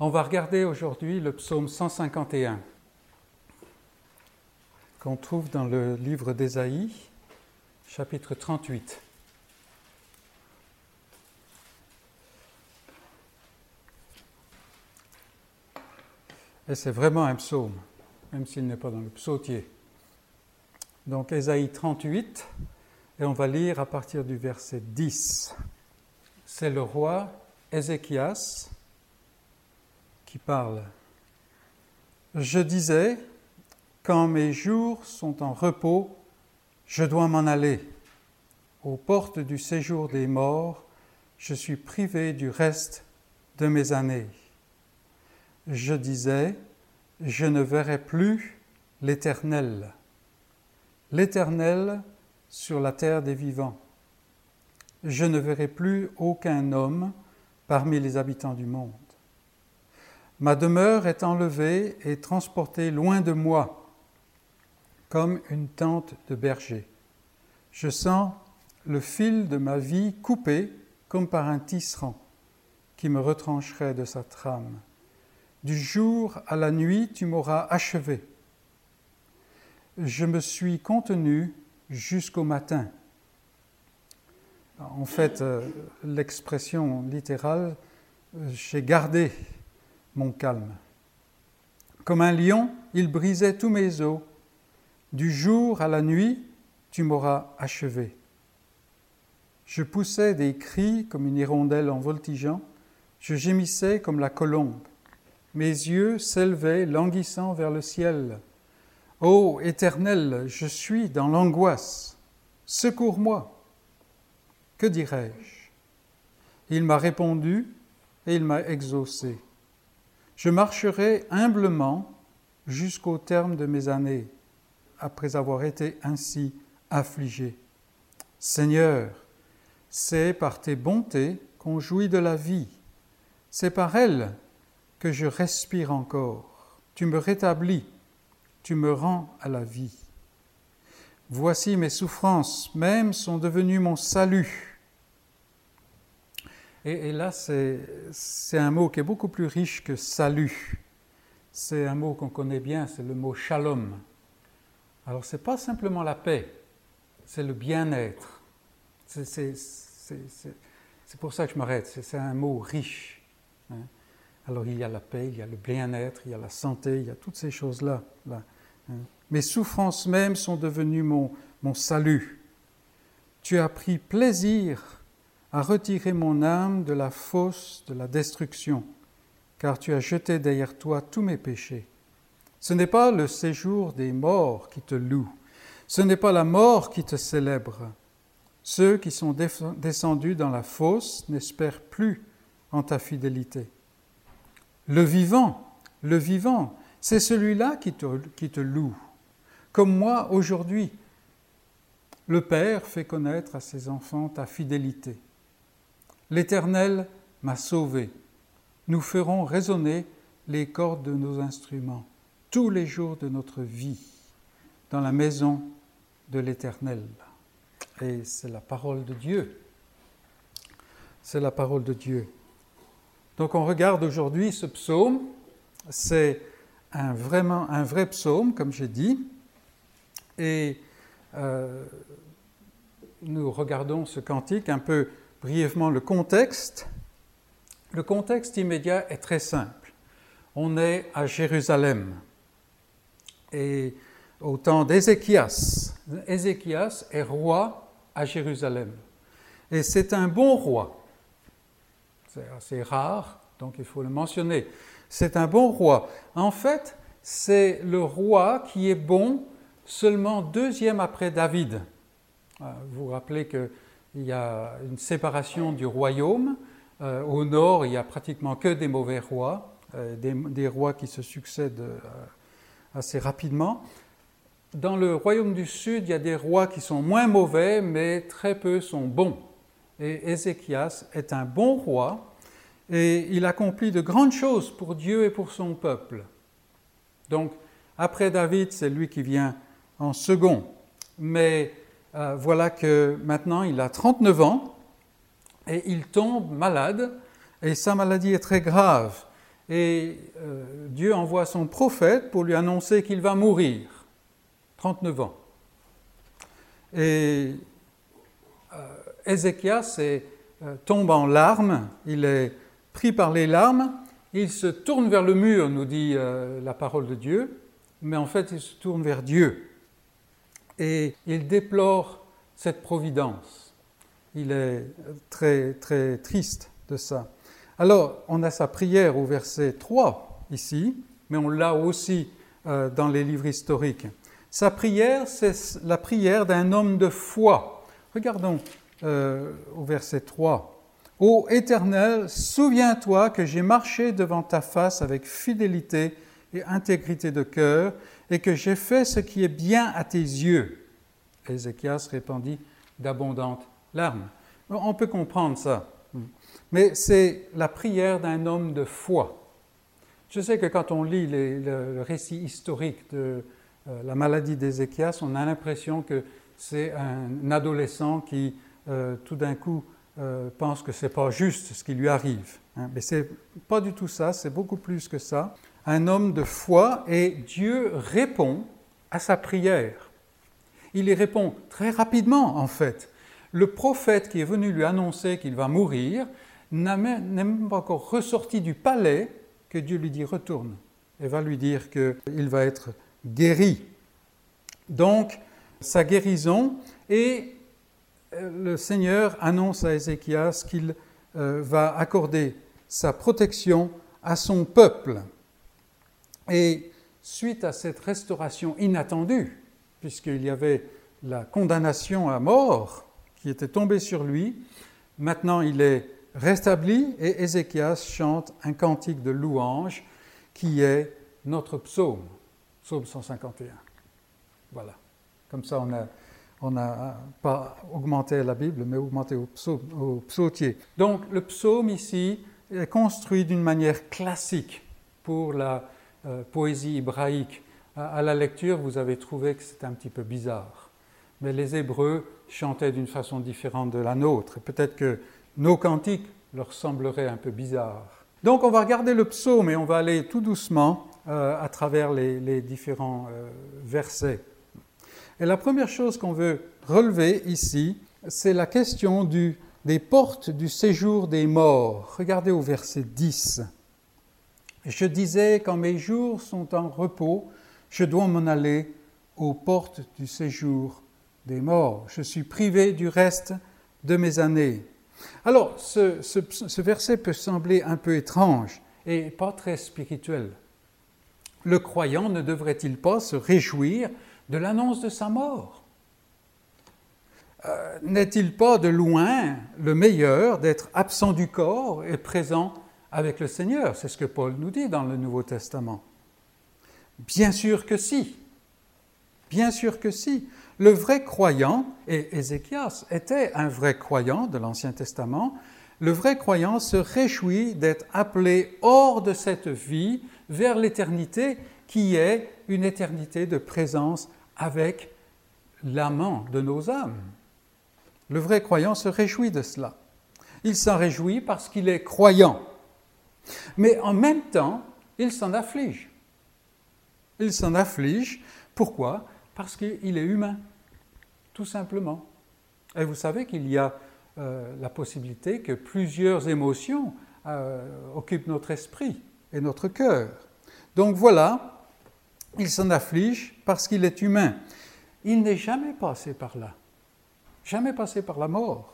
On va regarder aujourd'hui le psaume 151 qu'on trouve dans le livre d'Ésaïe, chapitre 38. Et c'est vraiment un psaume, même s'il n'est pas dans le psautier. Donc Ésaïe 38, et on va lire à partir du verset 10. C'est le roi Ézéchias Je disais, quand mes jours sont en repos, je dois m'en aller. Aux portes du séjour des morts, je suis privé du reste de mes années je disais, je ne verrai plus l'Éternel, l'Éternel sur la terre des vivants. Je ne verrai plus aucun homme parmi les habitants du monde. Ma demeure est enlevée et transportée loin de moi, comme une tente de berger. Je sens le fil de ma vie coupé comme par un tisserand qui me retrancherait de sa trame. Du jour à la nuit, tu m'auras achevé. Je me suis contenu jusqu'au matin. En fait, euh, l'expression littérale, euh, j'ai gardé mon calme. Comme un lion, il brisait tous mes os. Du jour à la nuit, tu m'auras achevé. Je poussais des cris comme une hirondelle en voltigeant, je gémissais comme la colombe. Mes yeux s'élevaient languissant vers le ciel. Ô Éternel, je suis dans l'angoisse. Secours-moi. Que dirais-je? Il m'a répondu et il m'a exaucé. Je marcherai humblement jusqu'au terme de mes années, après avoir été ainsi affligé. Seigneur, c'est par tes bontés qu'on jouit de la vie. C'est par elles que je respire encore. Tu me rétablis, tu me rends à la vie. Voici mes souffrances même sont devenues mon salut. Et, là, c'est un mot qui est beaucoup plus riche que salut. C'est un mot qu'on connaît bien, c'est le mot shalom. Alors, ce n'est pas simplement la paix, c'est le bien-être. C'est pour ça que je m'arrête, c'est un mot riche. Hein. Alors il y a la paix, il y a le bien-être, il y a la santé, il y a toutes ces choses-là. Là, hein. Mes souffrances même sont devenues mon, mon salut. Tu as pris plaisir à retirer mon âme de la fosse de la destruction, car tu as jeté derrière toi tous mes péchés. Ce n'est pas le séjour des morts qui te loue, ce n'est pas la mort qui te célèbre. Ceux qui sont descendus dans la fosse n'espèrent plus en ta fidélité. Le vivant, le vivant, c'est celui-là qui te, qui te loue. Comme moi aujourd'hui, le Père fait connaître à ses enfants ta fidélité. L'Éternel m'a sauvé. Nous ferons résonner les cordes de nos instruments tous les jours de notre vie dans la maison de l'Éternel. Et c'est la parole de Dieu. C'est la parole de Dieu. Donc on regarde aujourd'hui ce psaume. C'est un, vrai psaume, comme j'ai dit. Et euh, nous regardons ce cantique un peu brièvement le contexte. Le contexte immédiat est très simple. On est à Jérusalem. Et au temps d'Ézéchias, Ézéchias est roi à Jérusalem. Et c'est un bon roi. C'est assez rare, donc il faut le mentionner. C'est un bon roi. En fait, c'est le roi qui est bon seulement deuxième après David. Vous vous rappelez qu'il y a une séparation du royaume. Euh, au nord, il n'y a pratiquement que des mauvais rois, euh, des, rois qui se succèdent euh, assez rapidement. Dans le royaume du sud, il y a des rois qui sont moins mauvais, mais très peu sont bons. Et Ézéchias est un bon roi et il accomplit de grandes choses pour Dieu et pour son peuple. Donc, après David, c'est lui qui vient en second. Mais euh, voilà que maintenant, il a 39 ans et il tombe malade et sa maladie est très grave. et euh, Dieu envoie son prophète pour lui annoncer qu'il va mourir. 39 ans. Et euh, euh, tombe en larmes, il est pris par les larmes, il se tourne vers le mur, nous dit la parole de Dieu, mais en fait il se tourne vers Dieu. Et il déplore cette providence. Il est très, très triste de ça. Alors, on a sa prière au verset 3 ici, mais on l'a aussi euh, dans les livres historiques. Sa prière, c'est la prière d'un homme de foi. Regardons euh, au verset 3. Ô Éternel, souviens-toi que j'ai marché devant ta face avec fidélité et intégrité de cœur, et que j'ai fait ce qui est bien à tes yeux. Ézéchias répandit d'abondantes larmes. On peut comprendre ça mais c'est la prière d'un homme de foi. Je sais que quand on lit le, récit historique de euh, la maladie d'Ézéchias, on a l'impression que c'est un adolescent qui, euh, tout d'un coup, euh, pense que ce n'est pas juste ce qui lui arrive. Hein. Mais ce n'est pas du tout ça, c'est beaucoup plus que ça. Un homme de foi et Dieu répond à sa prière. Il y répond très rapidement, en fait. Le prophète qui est venu lui annoncer qu'il va mourir n'est même pas encore ressorti du palais que Dieu lui dit retourne et va lui dire qu'il va être guéri. Donc, sa guérison et euh, le Seigneur annonce à Ézéchias qu'il euh, va accorder sa protection à son peuple. Et suite à cette restauration inattendue, puisqu'il y avait la condamnation à mort qui était tombée sur lui, maintenant il est rétabli et Ézéchias chante un cantique de louange qui est notre psaume, psaume 151. Voilà. Comme ça, on n'a pas augmenté la Bible, mais augmenté au, au psautier. Donc, le psaume ici est construit d'une manière classique pour la euh, poésie hébraïque. À, la lecture, vous avez trouvé que c'était un petit peu bizarre. Mais les Hébreux chantaient d'une façon différente de la nôtre. Peut-être que nos cantiques leur sembleraient un peu bizarres. Donc on va regarder le psaume et on va aller tout doucement euh, à travers les, différents euh, versets. Et la première chose qu'on veut relever ici, c'est la question des portes du séjour des morts. Regardez au verset 10. Je disais, quand mes jours sont en repos, je dois m'en aller aux portes du séjour des morts. Je suis privé du reste de mes années. Alors, ce, verset peut sembler un peu étrange et pas très spirituel. Le croyant ne devrait-il pas se réjouir de l'annonce de sa mort? Euh, N'est-il pas de loin le meilleur d'être absent du corps et présent avec le Seigneur C'est ce que Paul nous dit dans le Nouveau Testament. Bien sûr que si. Bien sûr que si. Le vrai croyant, et Ézéchias était un vrai croyant de l'Ancien Testament, le vrai croyant se réjouit d'être appelé hors de cette vie vers l'éternité qui est une éternité de présence avec l'amant de nos âmes. Le vrai croyant se réjouit de cela. Il s'en réjouit parce qu'il est croyant. Mais en même temps, il s'en afflige. Il s'en afflige. Pourquoi? Parce qu'il est humain, tout simplement. Et vous savez qu'il y a euh, la possibilité que plusieurs émotions euh, occupent notre esprit et notre cœur. Donc voilà, il s'en afflige parce qu'il est humain. Il n'est jamais passé par là, jamais passé par la mort.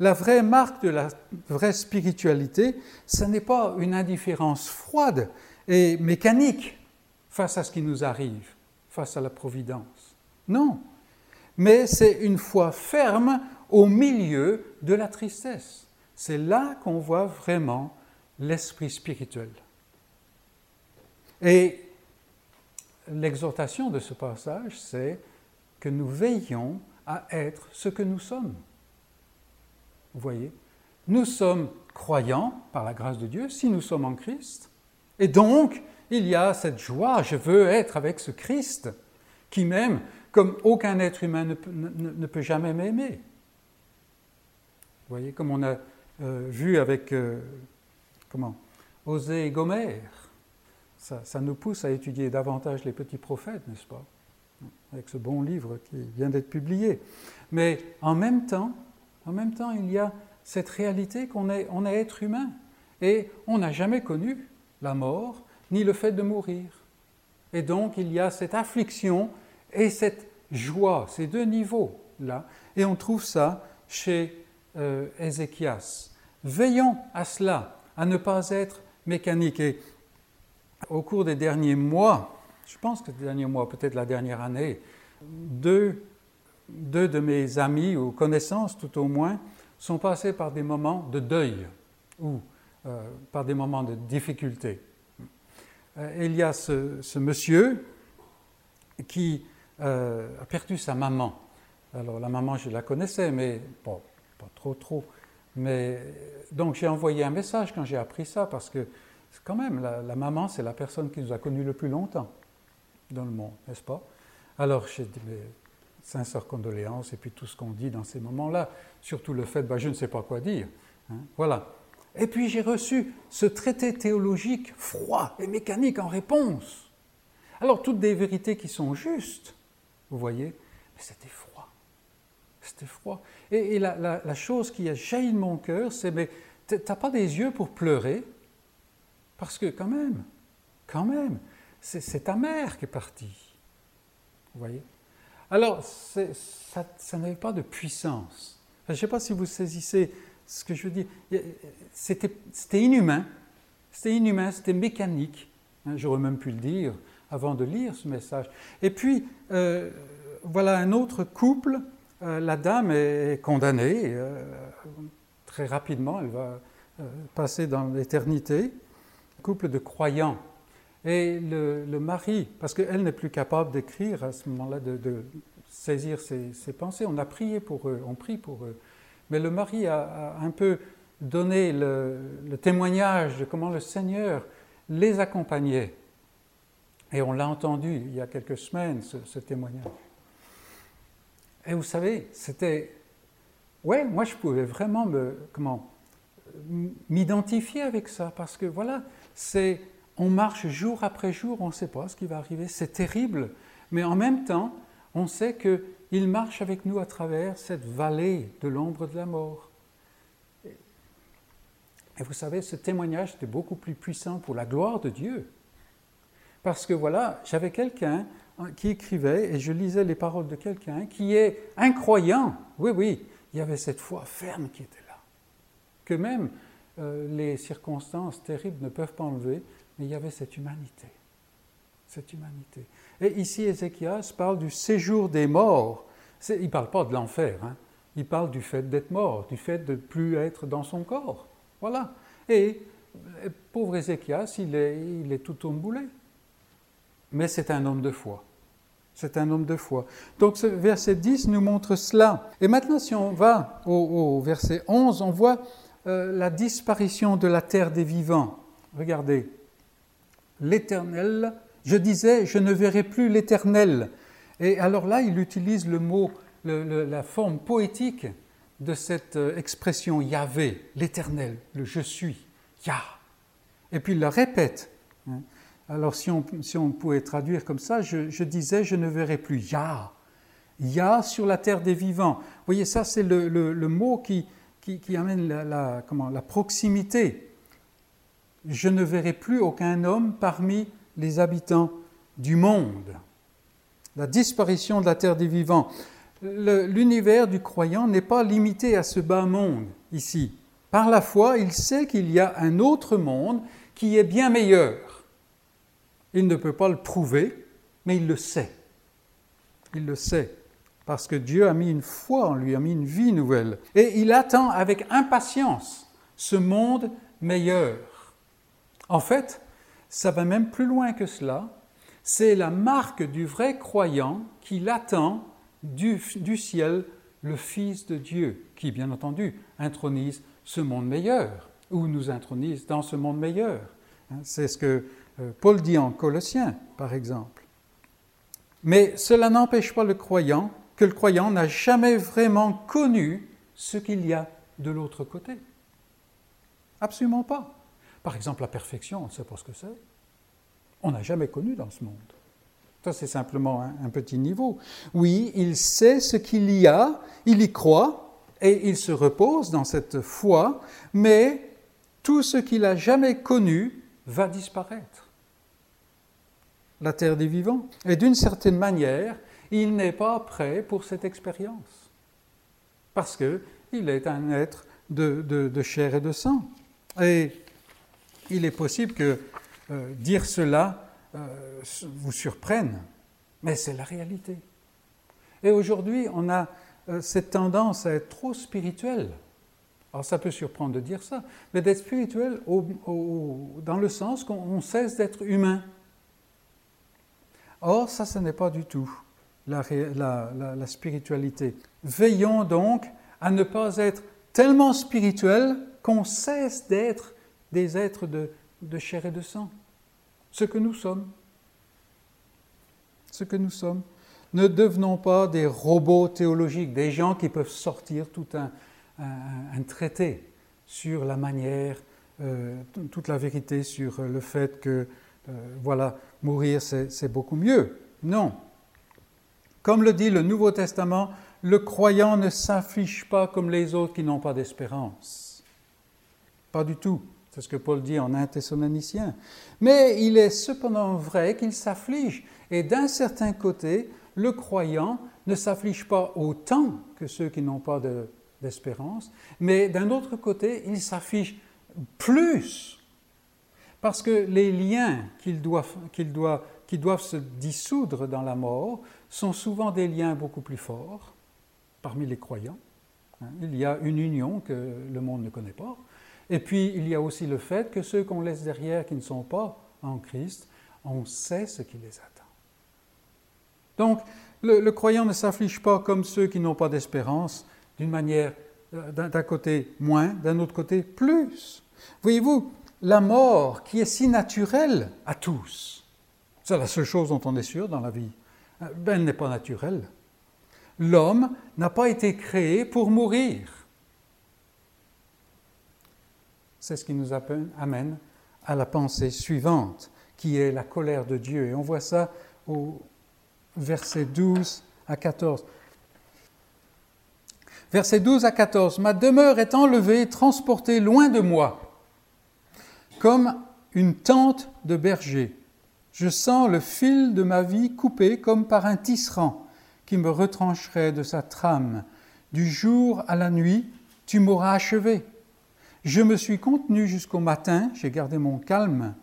La vraie marque de la vraie spiritualité, ce n'est pas une indifférence froide et mécanique face à ce qui nous arrive face à la providence. Non, mais c'est une foi ferme au milieu de la tristesse. C'est là qu'on voit vraiment l'esprit spirituel. Et l'exhortation de ce passage, c'est que nous veillons à être ce que nous sommes. Vous voyez Nous sommes croyants par la grâce de Dieu si nous sommes en Christ. Et donc, il y a cette joie, je veux être avec ce Christ qui m'aime comme aucun être humain ne, peut jamais m'aimer. Vous voyez, comme on a euh, vu avec, euh, Osée et Gomère. Ça, nous pousse à étudier davantage les petits prophètes, n'est-ce pas? Avec ce bon livre qui vient d'être publié. Mais en même temps, en même temps, il y a cette réalité qu'on est, on est être humain. Et on n'a jamais connu la mort, ni le fait de mourir. Et donc, il y a cette affliction et cette joie, ces deux niveaux-là. Et on trouve ça chez euh, Ézéchias. Veillons à cela, à ne pas être mécanique. Et au cours des derniers mois, je pense que les derniers mois, peut-être la dernière année, deux, deux de mes amis ou connaissances tout au moins sont passés par des moments de deuil ou euh, par des moments de difficulté. Euh, il y a ce, monsieur qui euh, a perdu sa maman. Alors la maman, je la connaissais, mais pas trop trop. Mais donc j'ai envoyé un message quand j'ai appris ça, parce que quand même, la, maman, c'est la personne qui nous a connus le plus longtemps dans le monde, n'est-ce pas? Alors j'ai dit, sincères condoléances, et puis tout ce qu'on dit dans ces moments-là, surtout le fait, bah, je ne sais pas quoi dire. Hein, voilà. Et puis j'ai reçu ce traité théologique froid et mécanique en réponse. Alors toutes des vérités qui sont justes, vous voyez, mais c'était froid. C'était froid. Et, la, chose qui a jailli de mon cœur, c'est mais t'as pas des yeux pour pleurer? Parce que quand même, quand même, c'est ta mère qui est partie. Vous voyez? Alors, ça, n'avait pas de puissance. je ne sais pas si vous saisissez ce que je veux dire. C'était inhumain. C'était inhumain, c'était mécanique. Hein, j'aurais même pu le dire avant de lire ce message. Et puis, euh, voilà un autre couple euh, la dame est condamnée euh, très rapidement, elle va passer dans l'éternité. Couple de croyants. Et le, mari, parce qu'elle n'est plus capable d'écrire à ce moment-là, de, saisir ses, pensées, on a prié pour eux, on prie pour eux. Mais le mari a, un peu donné le, témoignage de comment le Seigneur les accompagnait. Et on l'a entendu il y a quelques semaines, ce témoignage. Et vous savez, c'était. Ouais, moi je pouvais vraiment me. Comment M'identifier avec ça, parce que voilà, c'est. On marche jour après jour, on ne sait pas ce qui va arriver, c'est terrible, mais en même temps, on sait qu'il marche avec nous à travers cette vallée de l'ombre de la mort. Et vous savez, ce témoignage était beaucoup plus puissant pour la gloire de Dieu. Parce que voilà, j'avais quelqu'un qui écrivait, et je lisais les paroles de quelqu'un qui est incroyant. Oui, oui, il y avait cette foi ferme qui était là, que même euh, les circonstances terribles ne peuvent pas enlever, mais il y avait cette humanité. Cette humanité. Et ici, Ézéchias parle du séjour des morts. Il ne parle pas de l'enfer, hein. il parle du fait d'être mort, du fait de ne plus être dans son corps. Voilà. Et pauvre Ézéchias, il est, il est tout emboulé. Mais c'est un homme de foi. C'est un homme de foi. Donc ce verset 10 nous montre cela. Et maintenant, si on va au, verset 11, on voit euh, la disparition de la terre des vivants. Regardez. L'Éternel, je disais, je ne verrai plus l'Éternel. Et alors là, il utilise le mot, la forme poétique de cette euh, expression Yahvé, l'Éternel, le je suis, Yah. Et puis il la répète. Hein. Alors si on, pouvait traduire comme ça, je, disais, je ne verrai plus Yah. Yah sur la terre des vivants. Vous voyez, ça c'est le, mot qui, qui, amène la, comment, la proximité. Je ne verrai plus aucun homme parmi les habitants du monde. La disparition de la terre des vivants. L'univers du croyant n'est pas limité à ce bas monde ici. Par la foi, il sait qu'il y a un autre monde qui est bien meilleur. Il ne peut pas le prouver, mais il le sait. Il le sait, parce que Dieu a mis une foi en lui, a mis une vie nouvelle. Et il attend avec impatience ce monde meilleur. En fait, ça va même plus loin que cela. C'est la marque du vrai croyant qu'il attend du, du ciel le Fils de Dieu, qui, bien entendu, intronise ce monde meilleur, ou nous intronise dans ce monde meilleur. Hein, c'est ce que euh, Paul dit en Colossiens, par exemple. Mais cela n'empêche pas le croyant que le croyant n'a jamais vraiment connu ce qu'il y a de l'autre côté. Absolument pas. Par exemple, la perfection, on ne sait pas ce que c'est. On n'a jamais connu dans ce monde. Ça, c'est simplement un, petit niveau. Oui, il sait ce qu'il y a, il y croit, et il se repose dans cette foi, mais tout ce qu'il a jamais connu va disparaître. La terre des vivants. Et d'une certaine manière, il n'est pas prêt pour cette expérience. Parce qu'il est un être de, chair et de sang. Et il est possible que euh, dire cela euh, vous surprenne, mais c'est la réalité. Et aujourd'hui, on a euh, cette tendance à être trop spirituel. Alors ça peut surprendre de dire ça, mais d'être spirituel dans le sens qu'on cesse d'être humain. Or, ça, ce n'est pas du tout la, spiritualité. Veillons donc à ne pas être tellement spirituel qu'on cesse d'être des êtres de chair et de sang ce que nous sommes. Ce que nous sommes. Ne devenons pas des robots théologiques, des gens qui peuvent sortir tout un, traité sur la manière, euh, toute la vérité sur le fait que, euh, voilà, mourir c'est beaucoup mieux. Non. Comme le dit le Nouveau Testament, le croyant ne s'affiche pas comme les autres qui n'ont pas d'espérance. Pas du tout. C'est ce que Paul dit en 1 Thessalonicien. Mais il est cependant vrai qu'il s'afflige. Et d'un certain côté, le croyant ne s'afflige pas autant que ceux qui n'ont pas d'espérance, mais d'un autre côté, il s'affiche plus. Parce que les liens qui doivent se dissoudre dans la mort sont souvent des liens beaucoup plus forts parmi les croyants. Hein, il y a une union que le monde ne connaît pas. Et puis, il y a aussi le fait que ceux qu'on laisse derrière qui ne sont pas en Christ, on sait ce qui les attend. Donc, le, croyant ne s'afflige pas comme ceux qui n'ont pas d'espérance, d'une manière, euh, d'un côté moins, d'un autre côté plus. Voyez-vous, la mort qui est si naturelle à tous, c'est la seule chose dont on est sûr dans la vie, euh, elle n'est pas naturelle. L'homme n'a pas été créé pour mourir. C'est ce qui nous amène à la pensée suivante, qui est la colère de Dieu. Et on voit ça au verset 12 à 14. Verset 12 à 14. Ma demeure est enlevée, transportée loin de moi, comme une tente de berger. Je sens le fil de ma vie coupé comme par un tisserand qui me retrancherait de sa trame. Du jour à la nuit, tu m'auras achevé. Je me suis contenu jusqu'au matin, j'ai gardé mon calme.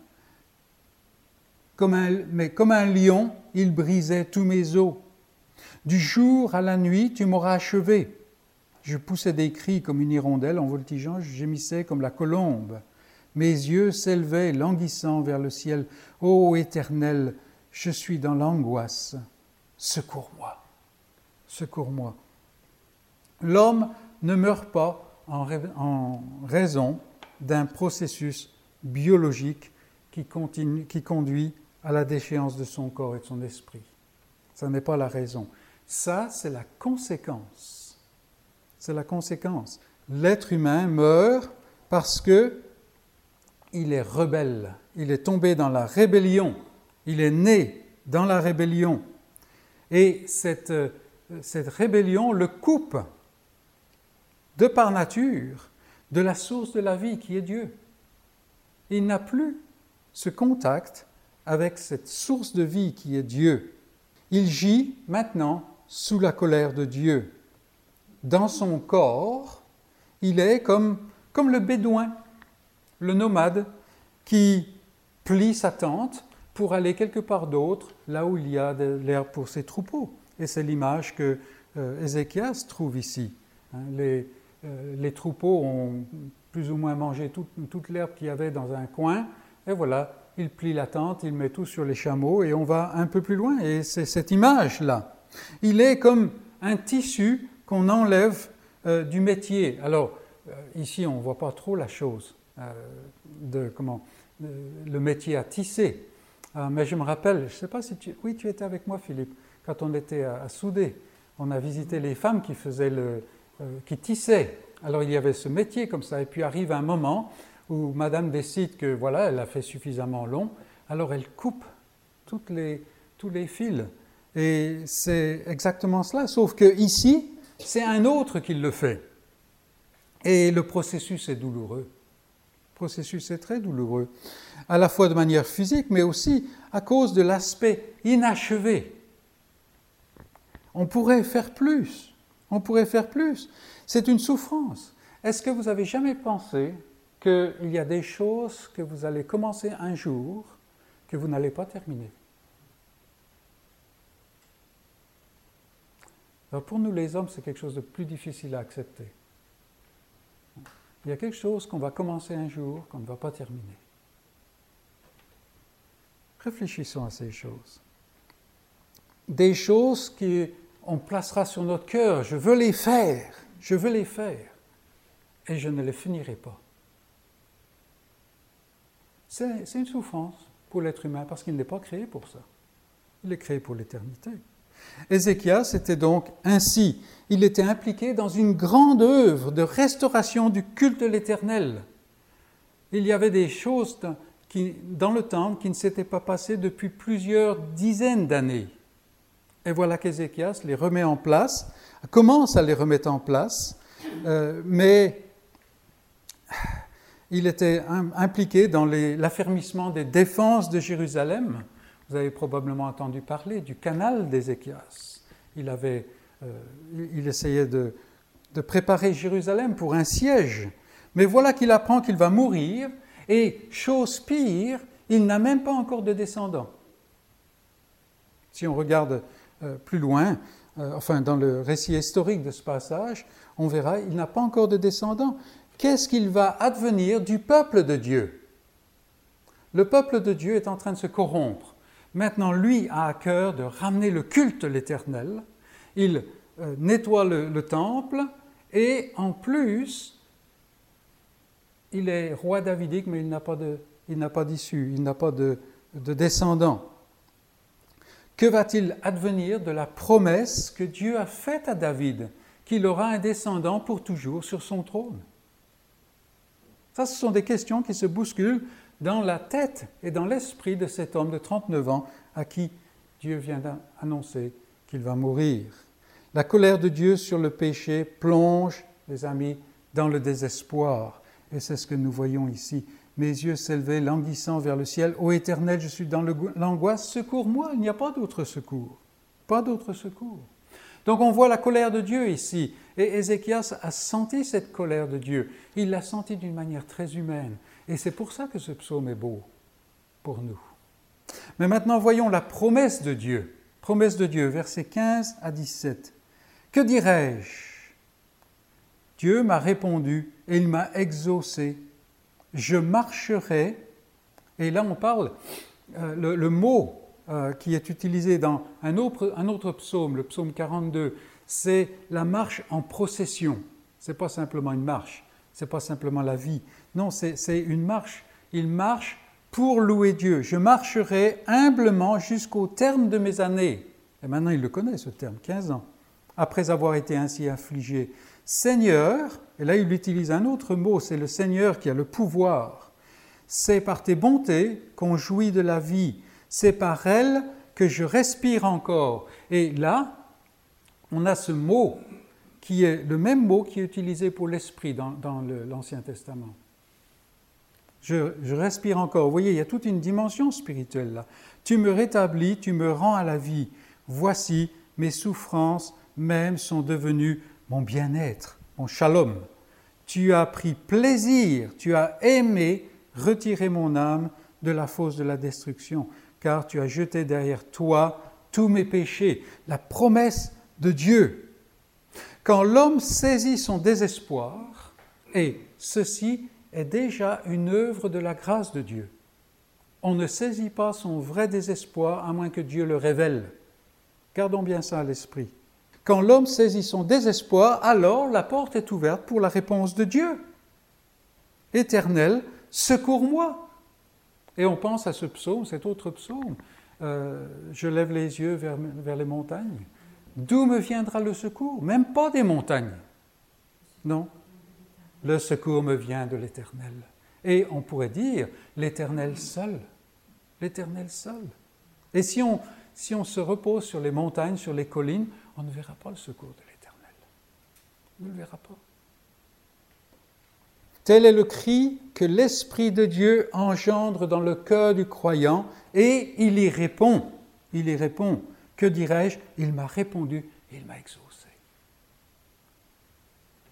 Comme un, mais comme un lion, il brisait tous mes os. Du jour à la nuit, tu m'auras achevé. Je poussais des cris comme une hirondelle en voltigeant, je gémissais comme la colombe. Mes yeux s'élevaient languissant vers le ciel. Ô Éternel, je suis dans l'angoisse. Secours-moi. Secours-moi. L'homme ne meurt pas en, raison d'un processus biologique qui, conduit à la déchéance de son corps et de son esprit. Ça n'est pas la raison. Ça, c'est la conséquence. C'est la conséquence. L'être humain meurt parce que il est rebelle. Il est tombé dans la rébellion. Il est né dans la rébellion. Et cette, cette rébellion le coupe de par nature, de la source de la vie qui est Dieu. Il n'a plus ce contact avec cette source de vie qui est Dieu. Il gît maintenant sous la colère de Dieu. Dans son corps, il est comme, comme le bédouin, le nomade, qui plie sa tente pour aller quelque part d'autre, là où il y a de l'herbe pour ses troupeaux. Et c'est l'image que euh, Ézéchias trouve ici. Hein, euh, les troupeaux ont plus ou moins mangé toute l'herbe qu'il y avait dans un coin, et voilà, il plie la tente, il met tout sur les chameaux, et on va un peu plus loin, et c'est cette image-là. Il est comme un tissu qu'on enlève euh, du métier. Alors, euh, ici, on ne voit pas trop la chose de comment le métier à tisser. mais je me rappelle, je ne sais pas si tu... Oui, tu étais avec moi, Philippe, quand on était à, à. On a visité les femmes qui faisaient le, qui tissait. Alors il y avait ce métier comme ça, et puis arrive un moment où Madame décide que voilà, elle a fait suffisamment long, alors elle coupe toutes les, tous les fils. Et c'est exactement cela, sauf que ici, c'est un autre qui le fait. Et le processus est douloureux. Le processus est très douloureux, à la fois de manière physique, mais aussi à cause de l'aspect inachevé. On pourrait faire plus. On pourrait faire plus. C'est une souffrance. Est-ce que vous avez jamais pensé qu'il y a des choses que vous allez commencer un jour que vous n'allez pas terminer? Pour nous les hommes, c'est quelque chose de plus difficile à accepter. Il y a quelque chose qu'on va commencer un jour qu'on ne va pas terminer. Réfléchissons à ces choses. Des choses qu'on placera sur notre cœur. Je veux les faire, je veux les faire, et je ne les finirai pas. C'est une souffrance pour l'être humain parce qu'il n'est pas créé pour ça. Il est créé pour l'éternité. Ézéchias était donc ainsi. Il était impliqué dans une grande œuvre de restauration du culte de l'Éternel. Il y avait des choses dans le temple qui ne s'étaient pas passées depuis plusieurs dizaines d'années. Et voilà qu'Ézéchias les remet en place, commence à les remettre en place, euh, mais il était impliqué dans l'affermissement des défenses de Jérusalem. Vous avez probablement entendu parler du canal d'Ézéchias. Il, euh, il essayait de, de préparer Jérusalem pour un siège. Mais voilà qu'il apprend qu'il va mourir, et chose pire, il n'a même pas encore de descendants. Si on regarde plus loin, euh, enfin dans le récit historique de ce passage, on verra, il n'a pas encore de descendants. Qu'est-ce qu'il va advenir du peuple de Dieu? Le peuple de Dieu est en train de se corrompre. Maintenant, lui a à cœur de ramener le culte de l'Éternel. Il euh, nettoie le, temple et en plus, il est roi davidique, mais il n'a pas d'issue, il n'a pas de, de descendant. Que va-t-il advenir de la promesse que Dieu a faite à David, qu'il aura un descendant pour toujours sur son trône? Ça, ce sont des questions qui se bousculent dans la tête et dans l'esprit de cet homme de 39 ans à qui Dieu vient d'annoncer qu'il va mourir. La colère de Dieu sur le péché plonge, les amis, dans le désespoir. Et c'est ce que nous voyons ici. Mes yeux s'élevaient languissant vers le ciel. Ô Éternel, je suis dans l'angoisse, secours-moi. Il n'y a pas d'autre secours. Pas d'autre secours. Donc on voit la colère de Dieu ici. Et Ézéchias a senti cette colère de Dieu. Il l'a senti d'une manière très humaine. Et c'est pour ça que ce psaume est beau pour nous. Mais maintenant, voyons la promesse de Dieu. Promesse de Dieu, versets 15 à 17. Que dirais-je? Dieu m'a répondu et il m'a exaucé. Je marcherai, et là on parle, euh, le, mot euh, qui est utilisé dans un autre, un autre psaume, le psaume 42, c'est la marche en procession. Ce n'est pas simplement une marche, ce n'est pas simplement la vie, non, c'est une marche. Il marche pour louer Dieu. Je marcherai humblement jusqu'au terme de mes années. Et maintenant, il le connaît, ce terme, 15 ans. Après avoir été ainsi affligé. Seigneur, et là il utilise un autre mot, c'est le Seigneur qui a le pouvoir. C'est par tes bontés qu'on jouit de la vie. C'est par elle que je respire encore. Et là, on a ce mot qui est le même mot qui est utilisé pour l'esprit dans, l'Ancien Testament. Je, respire encore. Vous voyez, il y a toute une dimension spirituelle là. Tu me rétablis, tu me rends à la vie. Voici, mes souffrances même sont devenues mon bien-être, mon shalom. Tu as pris plaisir, tu as aimé retirer mon âme de la fosse de la destruction, car tu as jeté derrière toi tous mes péchés. La promesse de Dieu. Quand l'homme saisit son désespoir, et ceci est déjà une œuvre de la grâce de Dieu. On ne saisit pas son vrai désespoir à moins que Dieu le révèle. Gardons bien ça à l'esprit. Quand l'homme saisit son désespoir, alors la porte est ouverte pour la réponse de Dieu. Éternel, secours-moi. Et on pense à ce psaume, cet autre psaume. Euh, je lève les yeux vers, les montagnes. D'où me viendra le secours? Même pas des montagnes. Non, le secours me vient de l'Éternel. Et on pourrait dire l'Éternel seul. L'Éternel seul. Et si on, si on se repose sur les montagnes, sur les collines, on ne verra pas le secours de l'Éternel. On ne le verra pas. Tel est le cri que l'Esprit de Dieu engendre dans le cœur du croyant et il y répond. Il y répond. Que dirais-je? Il m'a répondu, il m'a exaucé.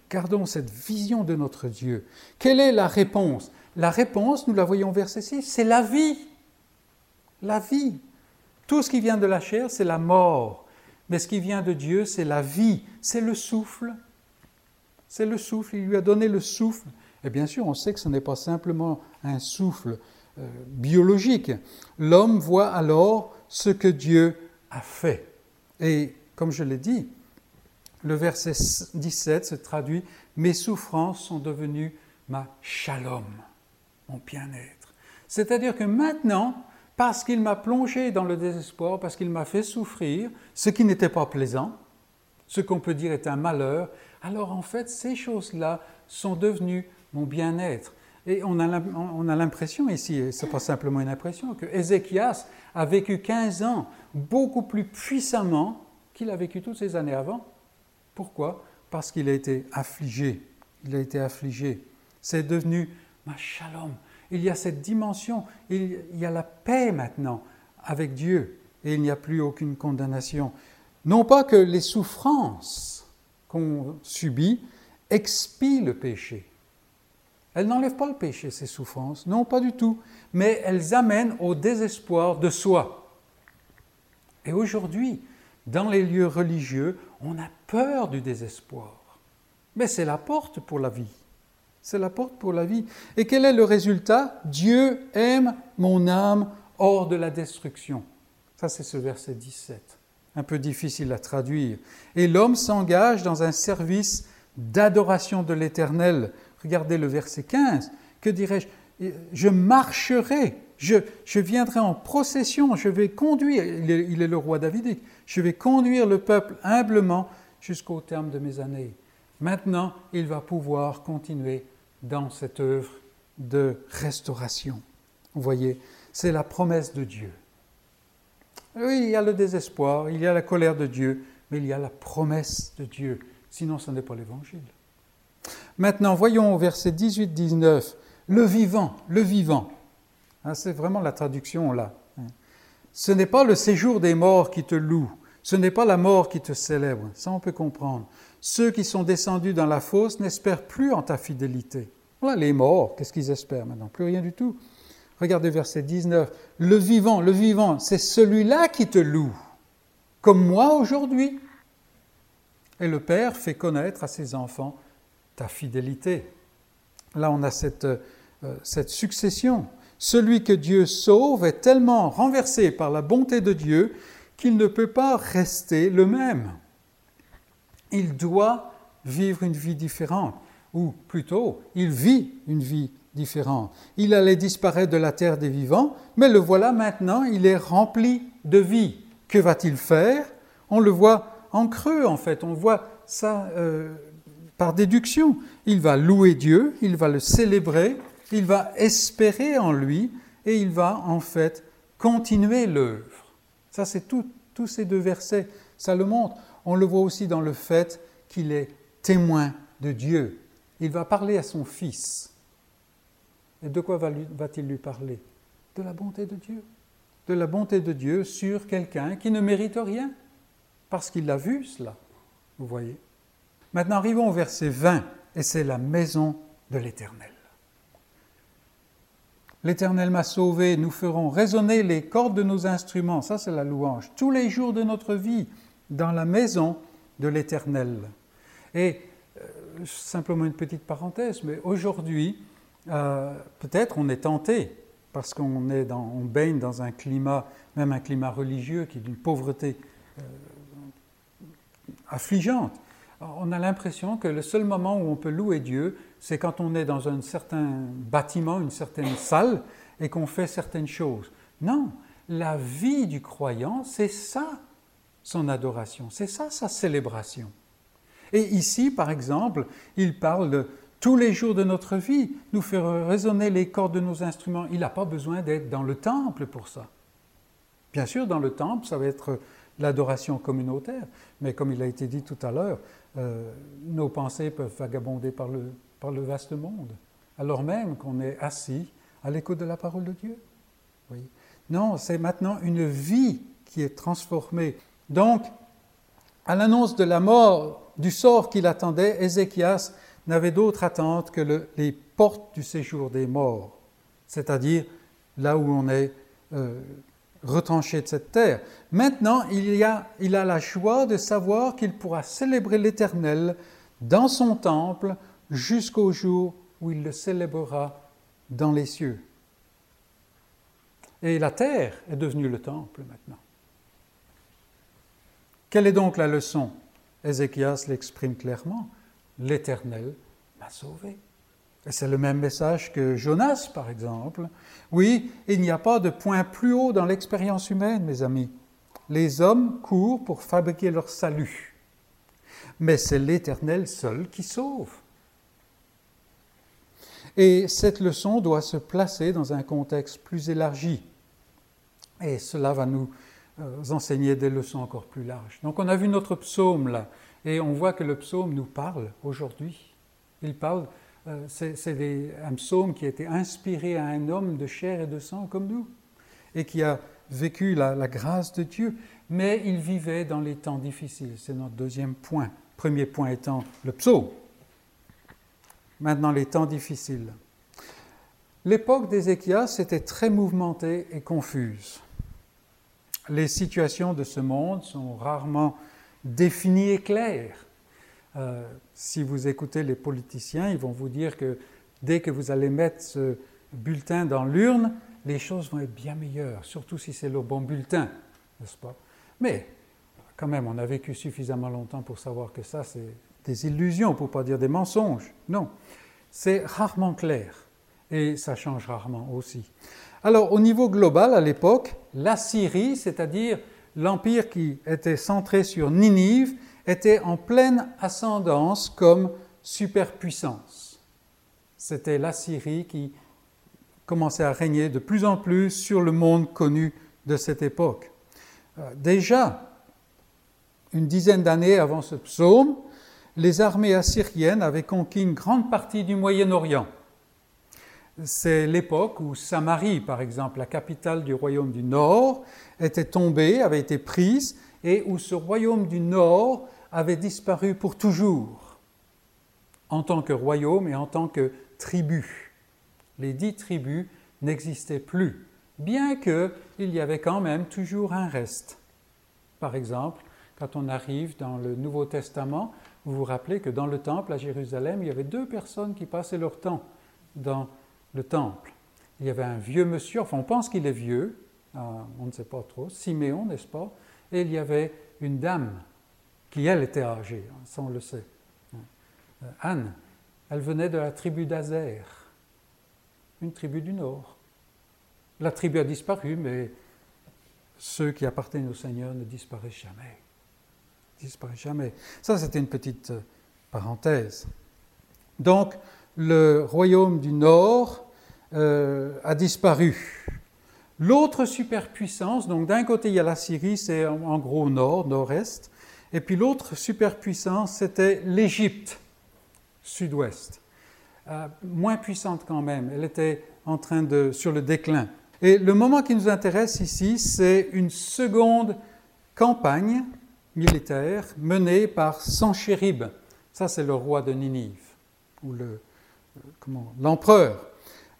Gardons cette vision de notre Dieu. Quelle est la réponse? La réponse, nous la voyons au verset 6, c'est la vie. La vie. Tout ce qui vient de la chair, c'est la mort. Mais ce qui vient de Dieu, c'est la vie, c'est le souffle. C'est le souffle, il lui a donné le souffle. Et bien sûr, on sait que ce n'est pas simplement un souffle euh, biologique. L'homme voit alors ce que Dieu a fait. Et comme je l'ai dit, le verset 17 se traduit Mes souffrances sont devenues ma shalom, mon bien-être. C'est-à-dire que maintenant, parce qu'il m'a plongé dans le désespoir, parce qu'il m'a fait souffrir, ce qui n'était pas plaisant, ce qu'on peut dire est un malheur, alors en fait, ces choses-là sont devenues mon bien-être. Et on a l'impression ici, et ce n'est pas simplement une impression, que Ézéchias a vécu 15 ans beaucoup plus puissamment qu'il a vécu toutes ces années avant. Pourquoi? Parce qu'il a été affligé. Il a été affligé. C'est devenu ma shalom. Il y a cette dimension, il y a la paix maintenant avec Dieu et il n'y a plus aucune condamnation. Non pas que les souffrances qu'on subit expient le péché. Elles n'enlèvent pas le péché, ces souffrances, non pas du tout, mais elles amènent au désespoir de soi. Et aujourd'hui, dans les lieux religieux, on a peur du désespoir. Mais c'est la porte pour la vie. C'est la porte pour la vie. Et quel est le résultat? Dieu aime mon âme hors de la destruction. Ça, c'est ce verset 17. Un peu difficile à traduire. Et l'homme s'engage dans un service d'adoration de l'Éternel. Regardez le verset 15. Que dirais-je? Je marcherai, je, viendrai en procession, je vais conduire, il est, il est le roi davidique, je vais conduire le peuple humblement jusqu'au terme de mes années. Maintenant, il va pouvoir continuer dans cette œuvre de restauration. Vous voyez, c'est la promesse de Dieu. Oui, il y a le désespoir, il y a la colère de Dieu, mais il y a la promesse de Dieu. Sinon, ce n'est pas l'évangile. Maintenant, voyons au verset 18-19, le vivant, le vivant. Hein, c'est vraiment la traduction là. Ce n'est pas le séjour des morts qui te loue, ce n'est pas la mort qui te célèbre, ça on peut comprendre. Ceux qui sont descendus dans la fosse n'espèrent plus en ta fidélité. Voilà, les morts, qu'est-ce qu'ils espèrent maintenant? Plus rien du tout. Regardez verset 19. Le vivant, le vivant, c'est celui-là qui te loue, comme moi aujourd'hui. Et le Père fait connaître à ses enfants ta fidélité. Là, on a cette, euh, cette succession. Celui que Dieu sauve est tellement renversé par la bonté de Dieu qu'il ne peut pas rester le même. Il doit vivre une vie différente, ou plutôt, il vit une vie différente. Il allait disparaître de la terre des vivants, mais le voilà maintenant, il est rempli de vie. Que va-t-il faire? On le voit en creux, en fait, on voit ça euh, par déduction. Il va louer Dieu, il va le célébrer, il va espérer en lui, et il va en fait continuer l'œuvre. Ça, c'est tous ces deux versets, ça le montre. On le voit aussi dans le fait qu'il est témoin de Dieu. Il va parler à son fils. Et de quoi va-t-il lui parler? De la bonté de Dieu. De la bonté de Dieu sur quelqu'un qui ne mérite rien, parce qu'il l'a vu cela. Vous voyez? Maintenant arrivons au verset 20, et c'est la maison de l'Éternel. L'Éternel m'a sauvé, nous ferons résonner les cordes de nos instruments, ça c'est la louange, tous les jours de notre vie dans la maison de l'Éternel. Et euh, simplement une petite parenthèse, mais aujourd'hui, euh, peut-être on est tenté, parce qu'on est on baigne dans un climat, même un climat religieux qui est d'une pauvreté euh, affligeante. On a l'impression que le seul moment où on peut louer Dieu, c'est quand on est dans un certain bâtiment, une certaine salle, et qu'on fait certaines choses. Non, la vie du croyant, c'est ça son adoration, c'est ça sa célébration. Et ici, par exemple, il parle tous les jours de notre vie, nous faire résonner les cordes de nos instruments. Il n'a pas besoin d'être dans le temple pour ça. Bien sûr, dans le temple, ça va être l'adoration communautaire, mais comme il a été dit tout à l'heure, euh, nos pensées peuvent vagabonder par le, par le vaste monde, alors même qu'on est assis à l'écoute de la parole de Dieu. Non, c'est maintenant une vie qui est transformée. Donc, à l'annonce de la mort, du sort qu'il attendait, Ézéchias n'avait d'autre attente que les portes du séjour des morts, c'est-à-dire là où on est euh, retranché de cette terre. Maintenant, il, a la joie de savoir qu'il pourra célébrer l'Éternel dans son temple jusqu'au jour où il le célébrera dans les cieux. Et la terre est devenue le temple maintenant. Quelle est donc la leçon? Ézéchias l'exprime clairement. L'Éternel m'a sauvé. Et c'est le même message que Jonas, par exemple. Oui, il n'y a pas de point plus haut dans l'expérience humaine, mes amis. Les hommes courent pour fabriquer leur salut. Mais c'est l'Éternel seul qui sauve. Et cette leçon doit se placer dans un contexte plus élargi. Et cela va nous enseigner des leçons encore plus larges. Donc on a vu notre psaume là, et on voit que le psaume nous parle aujourd'hui. Il parle, euh, c'est un psaume qui a été inspiré à un homme de chair et de sang comme nous, et qui a vécu la, la grâce de Dieu, mais il vivait dans les temps difficiles. C'est notre deuxième point. Premier point étant le psaume. Maintenant, les temps difficiles. L'époque d'Ézéchias était très mouvementée et confuse les situations de ce monde sont rarement définies et claires. Euh, si vous écoutez les politiciens, ils vont vous dire que dès que vous allez mettre ce bulletin dans l'urne, les choses vont être bien meilleures, surtout si c'est le bon bulletin, n'est-ce pas? Mais quand même, on a vécu suffisamment longtemps pour savoir que ça, c'est des illusions, pour ne pas dire des mensonges. Non, c'est rarement clair et ça change rarement aussi. Alors au niveau global, à l'époque, la Syrie, c'est-à-dire l'empire qui était centré sur Ninive, était en pleine ascendance comme superpuissance. C'était la Syrie qui commençait à régner de plus en plus sur le monde connu de cette époque. Euh, déjà, une dizaine d'années avant ce psaume, les armées assyriennes avaient conquis une grande partie du Moyen-Orient c'est l'époque où Samarie, par exemple, la capitale du royaume du Nord, était tombée, avait été prise, et où ce royaume du Nord avait disparu pour toujours, en tant que royaume et en tant que tribu. Les dix tribus n'existaient plus, bien qu'il y avait quand même toujours un reste. Par exemple, quand on arrive dans le Nouveau Testament, vous vous rappelez que dans le temple à Jérusalem, il y avait deux personnes qui passaient leur temps dans le temple. Il y avait un vieux monsieur, enfin on pense qu'il est vieux, euh, on ne sait pas trop, Siméon, n'est-ce pas? Et il y avait une dame qui, elle, était âgée, hein, ça on le sait. Euh, Anne, elle venait de la tribu d'Azer, une tribu du Nord. La tribu a disparu, mais ceux qui appartiennent au Seigneur ne disparaissent jamais. disparaissent jamais. Ça, c'était une petite euh, parenthèse. Donc, le royaume du Nord euh, a disparu. L'autre superpuissance, donc d'un côté il y a la Syrie, c'est en, gros nord, nord-est, et puis l'autre superpuissance c'était l'Égypte, sud-ouest. Euh, moins puissante quand même, elle était en train de, sur le déclin. Et le moment qui nous intéresse ici, c'est une seconde campagne militaire menée par Sanchérib. Ça, c'est le roi de Ninive, ou le, l'empereur.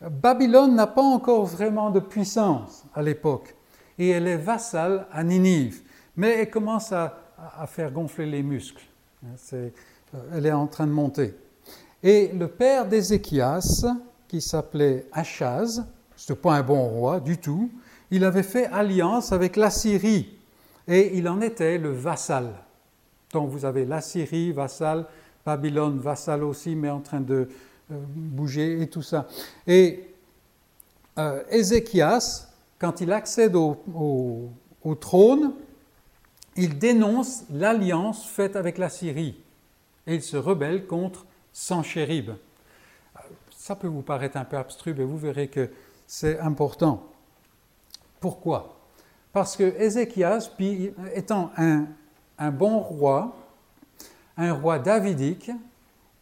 Babylone n'a pas encore vraiment de puissance à l'époque et elle est vassale à Ninive, mais elle commence à, faire gonfler les muscles. Euh, elle est en train de monter. Et le père d'Ézéchias, qui s'appelait Achaz, ce n'est pas un bon roi du tout, il avait fait alliance avec l'Assyrie et il en était le vassal. Donc vous avez l'Assyrie, vassal, Babylone, vassal aussi, mais en train de, bouger et tout ça. Et euh, Ézéchias, quand il accède au, trône, il dénonce l'alliance faite avec la Syrie et il se rebelle contre Sanchérib. Ça peut vous paraître un peu abstru, mais vous verrez que c'est important. Pourquoi? Parce que Ézéchias, étant un bon roi, un roi davidique,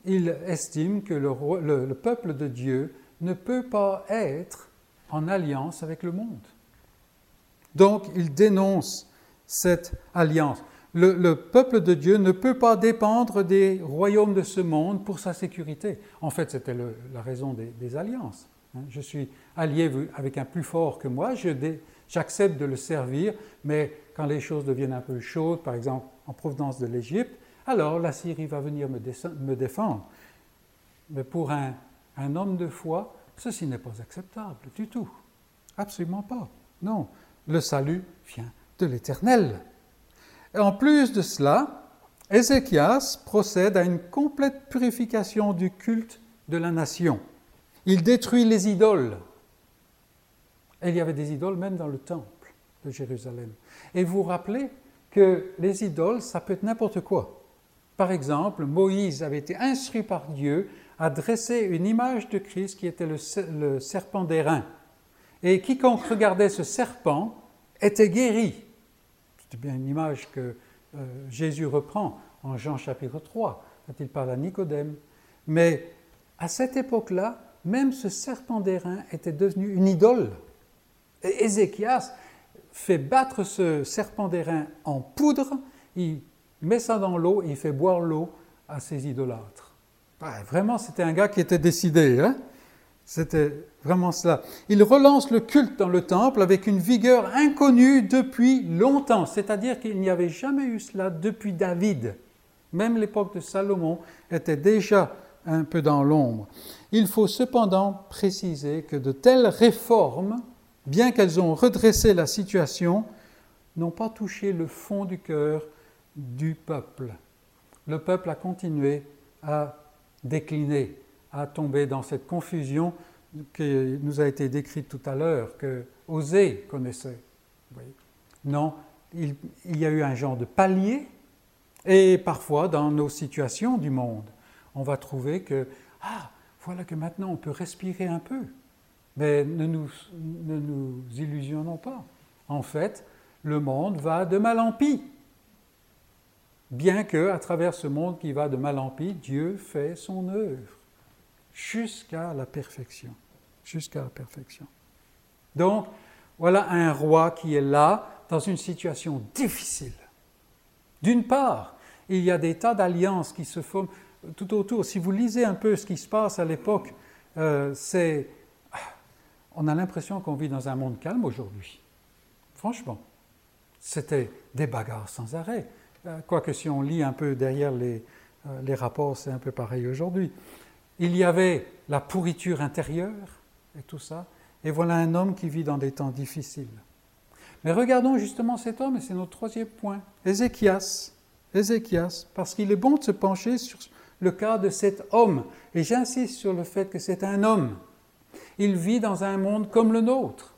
il estime que le, peuple de Dieu ne peut pas être en alliance avec le monde. Donc il dénonce cette alliance. Le, peuple de Dieu ne peut pas dépendre des royaumes de ce monde pour sa sécurité. En fait, c'était la raison des, alliances. Hein. Je suis allié avec un plus fort que moi, j'accepte de le servir, mais quand les choses deviennent un peu chaudes, par exemple en provenance de l'Égypte, alors la Syrie va venir me, défendre. Mais pour un, homme de foi, ceci n'est pas acceptable du tout. Absolument pas. Non, le salut vient de l'Éternel. Et en plus de cela, Ézéchias procède à une complète purification du culte de la nation. Il détruit les idoles. Et il y avait des idoles même dans le temple de Jérusalem. Et vous vous rappelez que les idoles, ça peut être n'importe quoi. Par exemple, Moïse avait été instruit par Dieu à dresser une image de Christ qui était le, serpent d'airain. Et quiconque regardait ce serpent était guéri. C'est bien une image que euh, Jésus reprend en Jean chapitre 3, quand il parle à Nicodème. Mais à cette époque-là, même ce serpent d'airain était devenu une idole. Et Ézéchias fait battre ce serpent d'airain en poudre, met ça dans l'eau et il fait boire l'eau à ses idolâtres. vraiment, c'était un gars qui était décidé. Hein c'était vraiment cela. Il relance le culte dans le temple avec une vigueur inconnue depuis longtemps, c'est-à-dire qu'il n'y avait jamais eu cela depuis David. Même l'époque de Salomon était déjà un peu dans l'ombre. Il faut cependant préciser que de telles réformes, bien qu'elles ont redressé la situation, n'ont pas touché le fond du cœur du peuple. Le peuple a continué à décliner, à tomber dans cette confusion qui nous a été décrite tout à l'heure, que Osée connaissait. Non, il, il, y a eu un genre de palier, et parfois dans nos situations du monde, on va trouver que, ah, voilà que maintenant on peut respirer un peu. Mais ne nous, ne nous illusionnons pas. En fait, le monde va de mal en pis. Bien que, à travers ce monde qui va de mal en pis, Dieu fait son œuvre jusqu'à la perfection. Jusqu'à la perfection. Donc, voilà un roi qui est là dans une situation difficile. D'une part, il y a des tas d'alliances qui se forment tout autour. Si vous lisez un peu ce qui se passe à l'époque, euh, c'est. On a l'impression qu'on vit dans un monde calme aujourd'hui. Franchement, c'était des bagarres sans arrêt. Euh, quoique si on lit un peu derrière les, euh, les rapports, c'est un peu pareil aujourd'hui. Il y avait la pourriture intérieure et tout ça. Et voilà un homme qui vit dans des temps difficiles. Mais regardons justement cet homme, et c'est notre troisième point, Ézéchias. Ézéchias, parce qu'il est bon de se pencher sur le cas de cet homme. Et j'insiste sur le fait que c'est un homme. Il vit dans un monde comme le nôtre.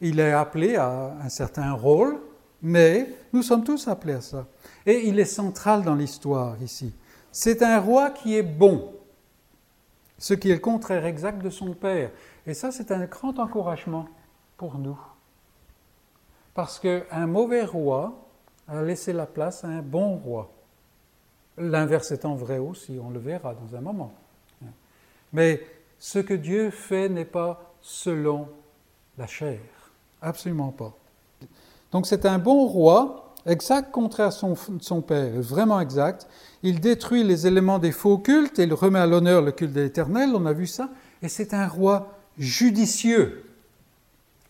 Il est appelé à un certain rôle, mais nous sommes tous appelés à ça. Et il est central dans l'histoire ici. C'est un roi qui est bon, ce qui est le contraire exact de son père. Et ça, c'est un grand encouragement pour nous. Parce qu'un mauvais roi a laissé la place à un bon roi. L'inverse étant vrai aussi, on le verra dans un moment. Mais ce que Dieu fait n'est pas selon la chair. Absolument pas. Donc c'est un bon roi, exact contraire à son, père, vraiment exact. Il détruit les éléments des faux cultes et il remet à l'honneur le culte de l'Éternel, on a vu ça. Et c'est un roi judicieux.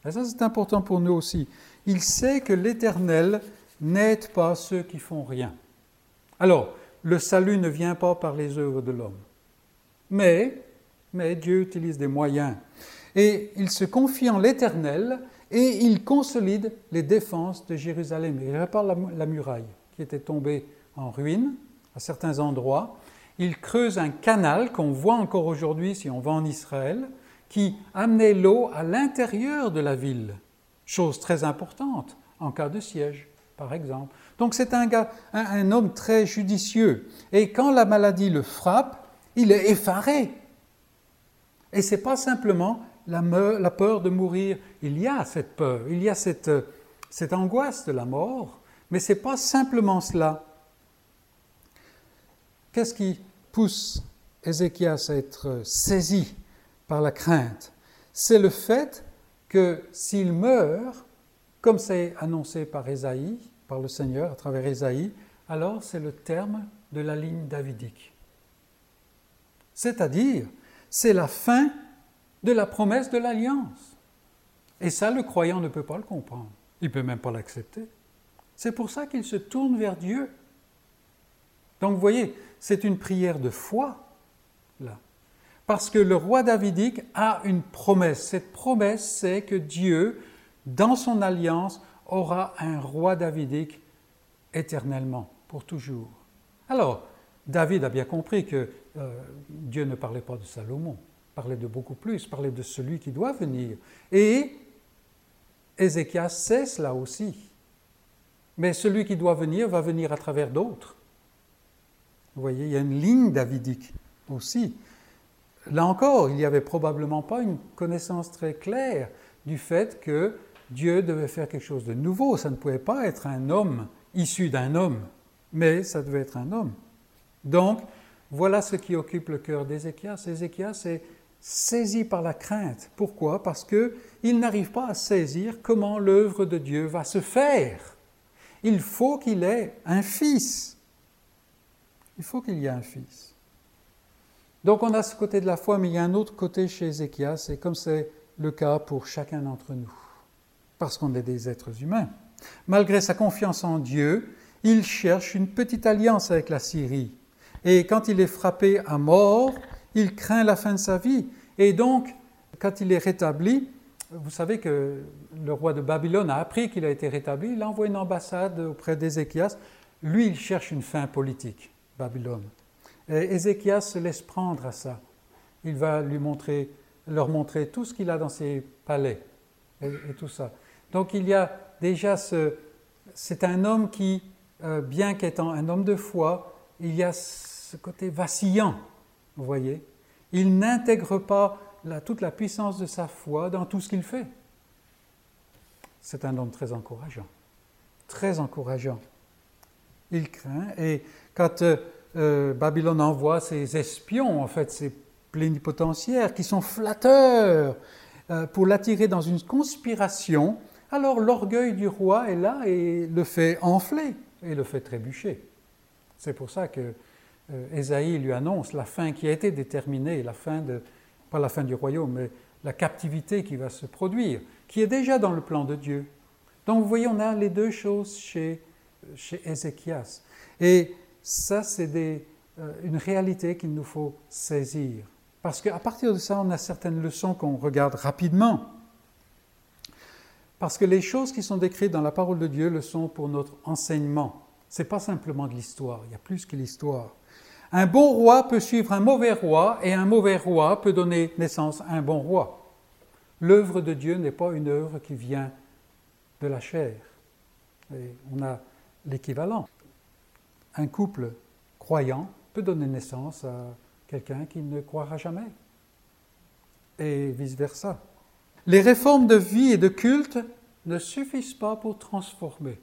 Et ça c'est important pour nous aussi. Il sait que l'Éternel n'aide pas ceux qui font rien. Alors, le salut ne vient pas par les œuvres de l'homme. Mais, mais Dieu utilise des moyens. Et il se confie en l'Éternel et il consolide les défenses de Jérusalem. Il répare la, muraille qui était tombée en ruine à certains endroits. Il creuse un canal qu'on voit encore aujourd'hui si on va en Israël, qui amenait l'eau à l'intérieur de la ville, chose très importante en cas de siège, par exemple. Donc c'est un, un, homme très judicieux. Et quand la maladie le frappe, il est effaré. Et ce n'est pas simplement la, peur de mourir. Il y a cette peur, il y a cette, cette angoisse de la mort, mais ce n'est pas simplement cela. Qu'est-ce qui pousse Ézéchias à être saisi par la crainte? C'est le fait que s'il meurt, comme c'est annoncé par Ésaïe, par le Seigneur à travers Ésaïe, alors c'est le terme de la ligne davidique. C'est-à-dire, c'est la fin de la promesse de l'alliance. Et ça, le croyant ne peut pas le comprendre. Il ne peut même pas l'accepter. C'est pour ça qu'il se tourne vers Dieu. Donc vous voyez, c'est une prière de foi, là. Parce que le roi davidique a une promesse. Cette promesse, c'est que Dieu, dans son alliance, aura un roi davidique éternellement, pour toujours. Alors, David a bien compris que euh, Dieu ne parlait pas de Salomon, parlait de beaucoup plus, parlait de celui qui doit venir. Et Ézéchias sait cela aussi. Mais celui qui doit venir va venir à travers d'autres. Vous voyez, il y a une ligne davidique aussi. Là encore, il n'y avait probablement pas une connaissance très claire du fait que Dieu devait faire quelque chose de nouveau. Ça ne pouvait pas être un homme issu d'un homme, mais ça devait être un homme. Donc, voilà ce qui occupe le cœur d'Ézéchias. Ézéchias est saisi par la crainte. Pourquoi? Parce qu'il n'arrive pas à saisir comment l'œuvre de Dieu va se faire. Il faut qu'il ait un fils. Il faut qu'il y ait un fils. Donc on a ce côté de la foi, mais il y a un autre côté chez Ézéchias, et comme c'est le cas pour chacun d'entre nous, parce qu'on est des êtres humains. Malgré sa confiance en Dieu, il cherche une petite alliance avec la Syrie. Et quand il est frappé à mort, il craint la fin de sa vie. Et donc, quand il est rétabli, vous savez que le roi de Babylone a appris qu'il a été rétabli, il envoie une ambassade auprès d'Ézéchias. Lui, il cherche une fin politique, Babylone. Et Ézéchias se laisse prendre à ça. Il va lui montrer, leur montrer tout ce qu'il a dans ses palais et, tout ça. Donc il y a déjà ce... C'est un homme qui, euh, bien qu'étant un homme de foi, il y a ce côté vacillant, vous voyez? Il n'intègre pas toute la puissance de sa foi dans tout ce qu'il fait. C'est un homme très encourageant, très encourageant. Il craint et quand euh, euh, Babylone envoie ses espions, en fait ses plénipotentiaires, qui sont flatteurs euh, pour l'attirer dans une conspiration, alors l'orgueil du roi est là et le fait enfler et le fait trébucher. C'est pour ça que Ésaïe lui annonce la fin qui a été déterminée, la fin de, pas la fin du royaume, mais la captivité qui va se produire, qui est déjà dans le plan de Dieu. Donc vous voyez, on a les deux choses chez, chez Ézéchias. Et ça, c'est euh, une réalité qu'il nous faut saisir. Parce qu'à partir de ça, on a certaines leçons qu'on regarde rapidement. Parce que les choses qui sont décrites dans la parole de Dieu le sont pour notre enseignement. Ce n'est pas simplement de l'histoire, il y a plus que l'histoire. Un bon roi peut suivre un mauvais roi et un mauvais roi peut donner naissance à un bon roi. L'œuvre de Dieu n'est pas une œuvre qui vient de la chair. On a l'équivalent. Un couple croyant peut donner naissance à quelqu'un qui ne croira jamais. Et vice-versa. Les réformes de vie et de culte ne suffisent pas pour transformer.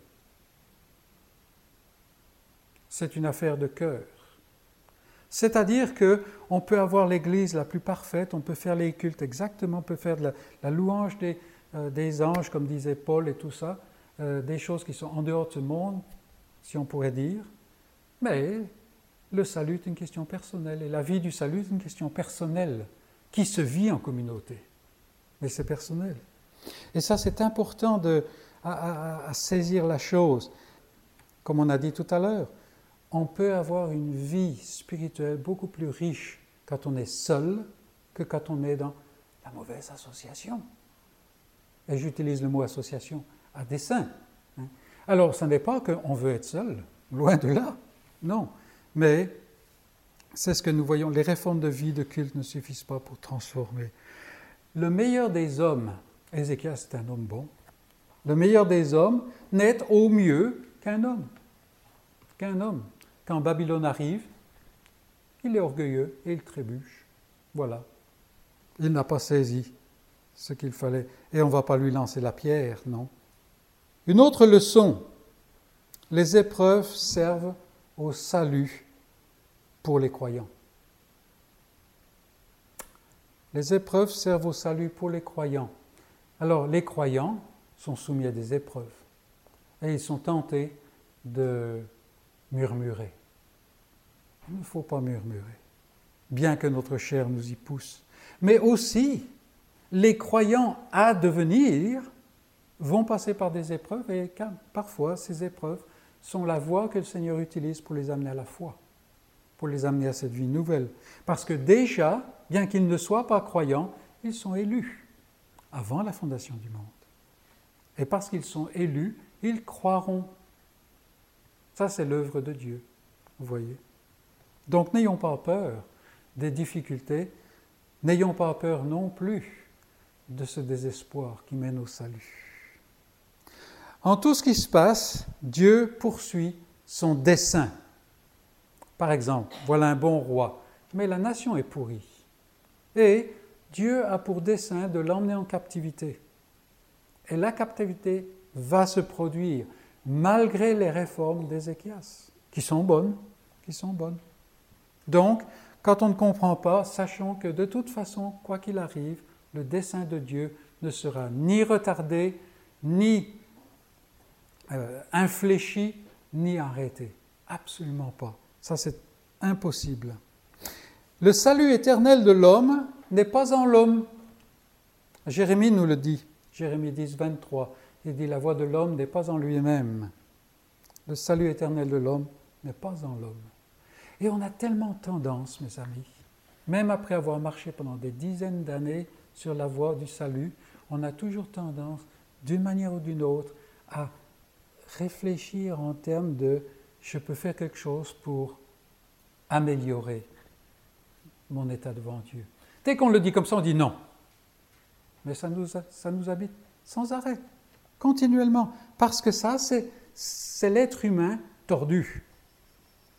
C'est une affaire de cœur. C'est-à-dire que on peut avoir l'Église la plus parfaite, on peut faire les cultes exactement, on peut faire la, louange euh, des, anges, comme disait Paul et tout ça, euh, des choses qui sont en dehors de ce monde, si on pourrait dire. Mais le salut est une question personnelle et la vie du salut est une question personnelle qui se vit en communauté? Mais c'est personnel. Et ça, c'est important de, à saisir la chose. Comme on a dit tout à l'heure, on peut avoir une vie spirituelle beaucoup plus riche quand on est seul que quand on est dans la mauvaise association. Et j'utilise le mot association à dessein. Hein. Alors, ce n'est pas qu'on veut être seul, loin de là, non. Mais c'est ce que nous voyons. Les réformes de vie, de culte ne suffisent pas pour transformer. Le meilleur des hommes, Ézéchias est un homme bon, le meilleur des hommes n'est au mieux qu'un homme. Qu'un homme. Quand Babylone arrive, il est orgueilleux et il trébuche. Voilà. Il n'a pas saisi ce qu'il fallait. Et on ne va pas lui lancer la pierre, non. Une autre leçon, les épreuves servent au salut pour les croyants. Les épreuves servent au salut pour les croyants. Alors, les croyants sont soumis à des épreuves et ils sont tentés de murmurer. Il ne faut pas murmurer, bien que notre chair nous y pousse. Mais aussi, les croyants à devenir vont passer par des épreuves et parfois ces épreuves sont la voie que le Seigneur utilise pour les amener à la foi, pour les amener à cette vie nouvelle. Parce que déjà, bien qu'ils ne soient pas croyants, ils sont élus avant la fondation du monde. Et parce qu'ils sont élus, ils croiront. Ça, c'est l'œuvre de Dieu, vous voyez. Donc n'ayons pas peur des difficultés, n'ayons pas peur non plus de ce désespoir qui mène au salut. En tout ce qui se passe, Dieu poursuit son dessein. Par exemple, voilà un bon roi, mais la nation est pourrie. Et Dieu a pour dessein de l'emmener en captivité. Et la captivité va se produire malgré les réformes d'Ézéchias, qui sont bonnes, qui sont bonnes. Donc, quand on ne comprend pas, sachons que de toute façon, quoi qu'il arrive, le dessein de Dieu ne sera ni retardé, ni euh, infléchi, ni arrêté. Absolument pas. Ça, c'est impossible. Le salut éternel de l'homme n'est pas en l'homme. Jérémie nous le dit. Jérémie 10, 23. Il dit La voix de l'homme n'est pas en lui-même. Le salut éternel de l'homme n'est pas en l'homme. Et on a tellement tendance, mes amis, même après avoir marché pendant des dizaines d'années sur la voie du salut, on a toujours tendance, d'une manière ou d'une autre, à réfléchir en termes de je peux faire quelque chose pour améliorer mon état devant Dieu. Dès qu'on le dit comme ça, on dit non. Mais ça nous, ça nous habite sans arrêt, continuellement. Parce que ça, c'est l'être humain tordu.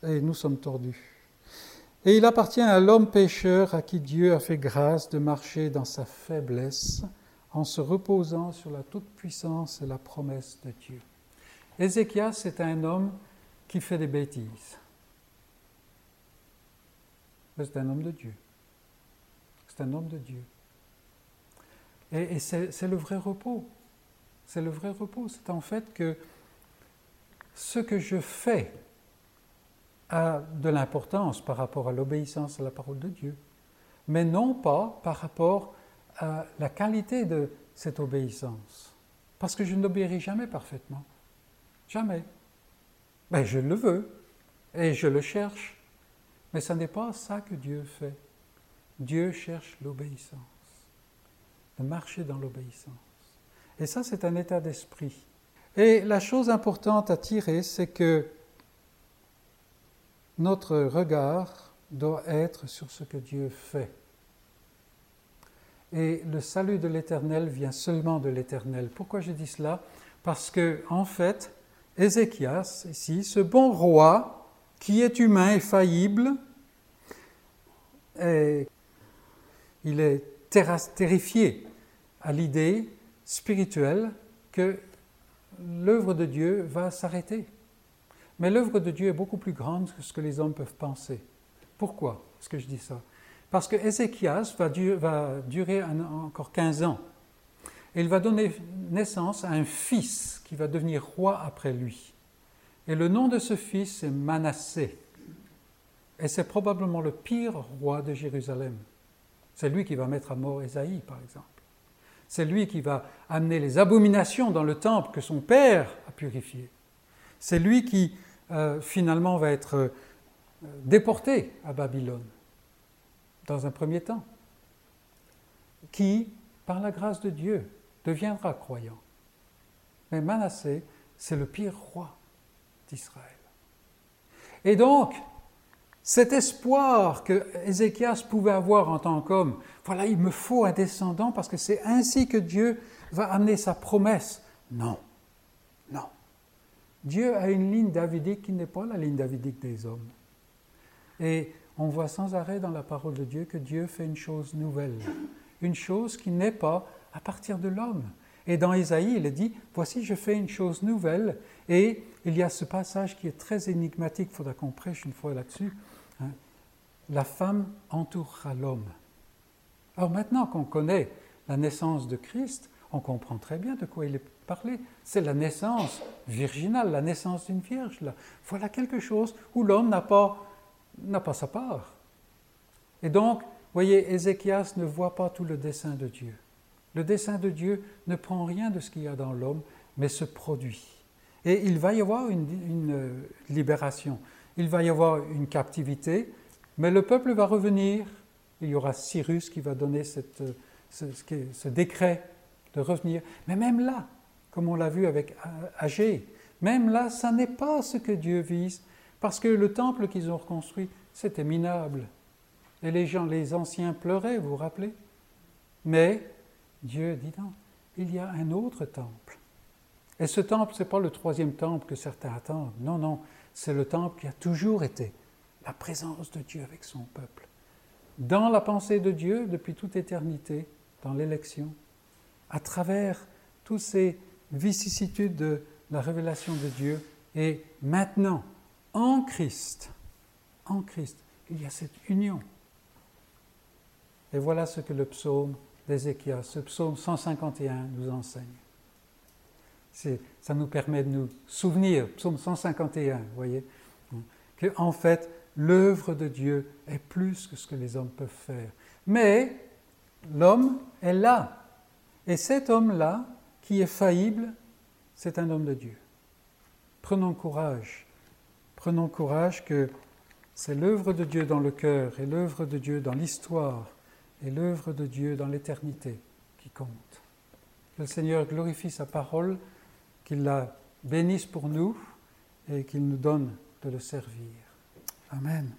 Et nous sommes tordus. Et il appartient à l'homme pécheur à qui Dieu a fait grâce de marcher dans sa faiblesse en se reposant sur la toute-puissance et la promesse de Dieu. Ézéchias c'est un homme qui fait des bêtises. Mais c'est un homme de Dieu. C'est un homme de Dieu. Et, et c'est le vrai repos. C'est le vrai repos. C'est en fait que ce que je fais a de l'importance par rapport à l'obéissance à la parole de Dieu, mais non pas par rapport à la qualité de cette obéissance. Parce que je n'obéirai jamais parfaitement. Jamais. Mais ben, je le veux et je le cherche. Mais ce n'est pas ça que Dieu fait. Dieu cherche l'obéissance, de marcher dans l'obéissance. Et ça, c'est un état d'esprit. Et la chose importante à tirer, c'est que notre regard doit être sur ce que Dieu fait. Et le salut de l'Éternel vient seulement de l'Éternel. Pourquoi je dis cela? Parce que, en fait, Ézéchias, ici, ce bon roi, qui est humain et faillible, il est terrifié à l'idée spirituelle que l'œuvre de Dieu va s'arrêter. Mais l'œuvre de Dieu est beaucoup plus grande que ce que les hommes peuvent penser. Pourquoi est-ce que je dis ça? Parce que Ézéchias va, durer encore 15 ans. Et il va donner naissance à un fils qui va devenir roi après lui. Et le nom de ce fils est Manassé. Et c'est probablement le pire roi de Jérusalem. C'est lui qui va mettre à mort Ésaïe, par exemple. C'est lui qui va amener les abominations dans le temple que son père a purifié. C'est lui qui euh, finalement va être euh, déporté à Babylone, dans un premier temps, qui, par la grâce de Dieu, deviendra croyant. Mais Manassé, c'est le pire roi d'Israël. Et donc, cet espoir que Ézéchias pouvait avoir en tant qu'homme, voilà, il me faut un descendant parce que c'est ainsi que Dieu va amener sa promesse. Non, non. Dieu a une ligne davidique qui n'est pas la ligne davidique des hommes. Et on voit sans arrêt dans la parole de Dieu que Dieu fait une chose nouvelle. une chose qui n'est pas à partir de l'homme. Et dans Isaïe, il est dit, voici, je fais une chose nouvelle. Et il y a ce passage qui est très énigmatique, il faudra qu'on prêche une fois là-dessus. Hein. La femme entourera l'homme. Alors maintenant qu'on connaît la naissance de Christ, on comprend très bien de quoi il est parlé. C'est la naissance virginale, la naissance d'une vierge. Là. Voilà quelque chose où l'homme n'a pas, n'a pas sa part. Et donc, voyez, Ézéchias ne voit pas tout le dessein de Dieu. Le dessein de Dieu ne prend rien de ce qu'il y a dans l'homme, mais se produit. Et il va y avoir une, une, libération, il va y avoir une captivité, mais le peuple va revenir. Il y aura Cyrus qui va donner ce, ce décret revenir. Mais même là, comme on l'a vu avec Agé, même là, ça n'est pas ce que Dieu vise, parce que le temple qu'ils ont reconstruit, c'était minable. Et les gens, les anciens pleuraient, vous vous rappelez? Mais Dieu dit non, il y a un autre temple. Et ce temple, ce n'est pas le troisième temple que certains attendent. Non, non, c'est le temple qui a toujours été la présence de Dieu avec son peuple. Dans la pensée de Dieu depuis toute éternité, dans l'élection, à travers toutes ces vicissitudes de la révélation de Dieu. Et maintenant, en Christ, en Christ, il y a cette union. Et voilà ce que le psaume d'Ézéchias, ce psaume 151 nous enseigne. Ça nous permet de nous souvenir, psaume 151, vous voyez, que en fait, l'œuvre de Dieu est plus que ce que les hommes peuvent faire. Mais l'homme est là. Et cet homme-là, qui est faillible, c'est un homme de Dieu. Prenons courage. Prenons courage que c'est l'œuvre de Dieu dans le cœur et l'œuvre de Dieu dans l'histoire et l'œuvre de Dieu dans l'éternité qui compte. Que le Seigneur glorifie sa parole, qu'il la bénisse pour nous et qu'il nous donne de le servir. Amen.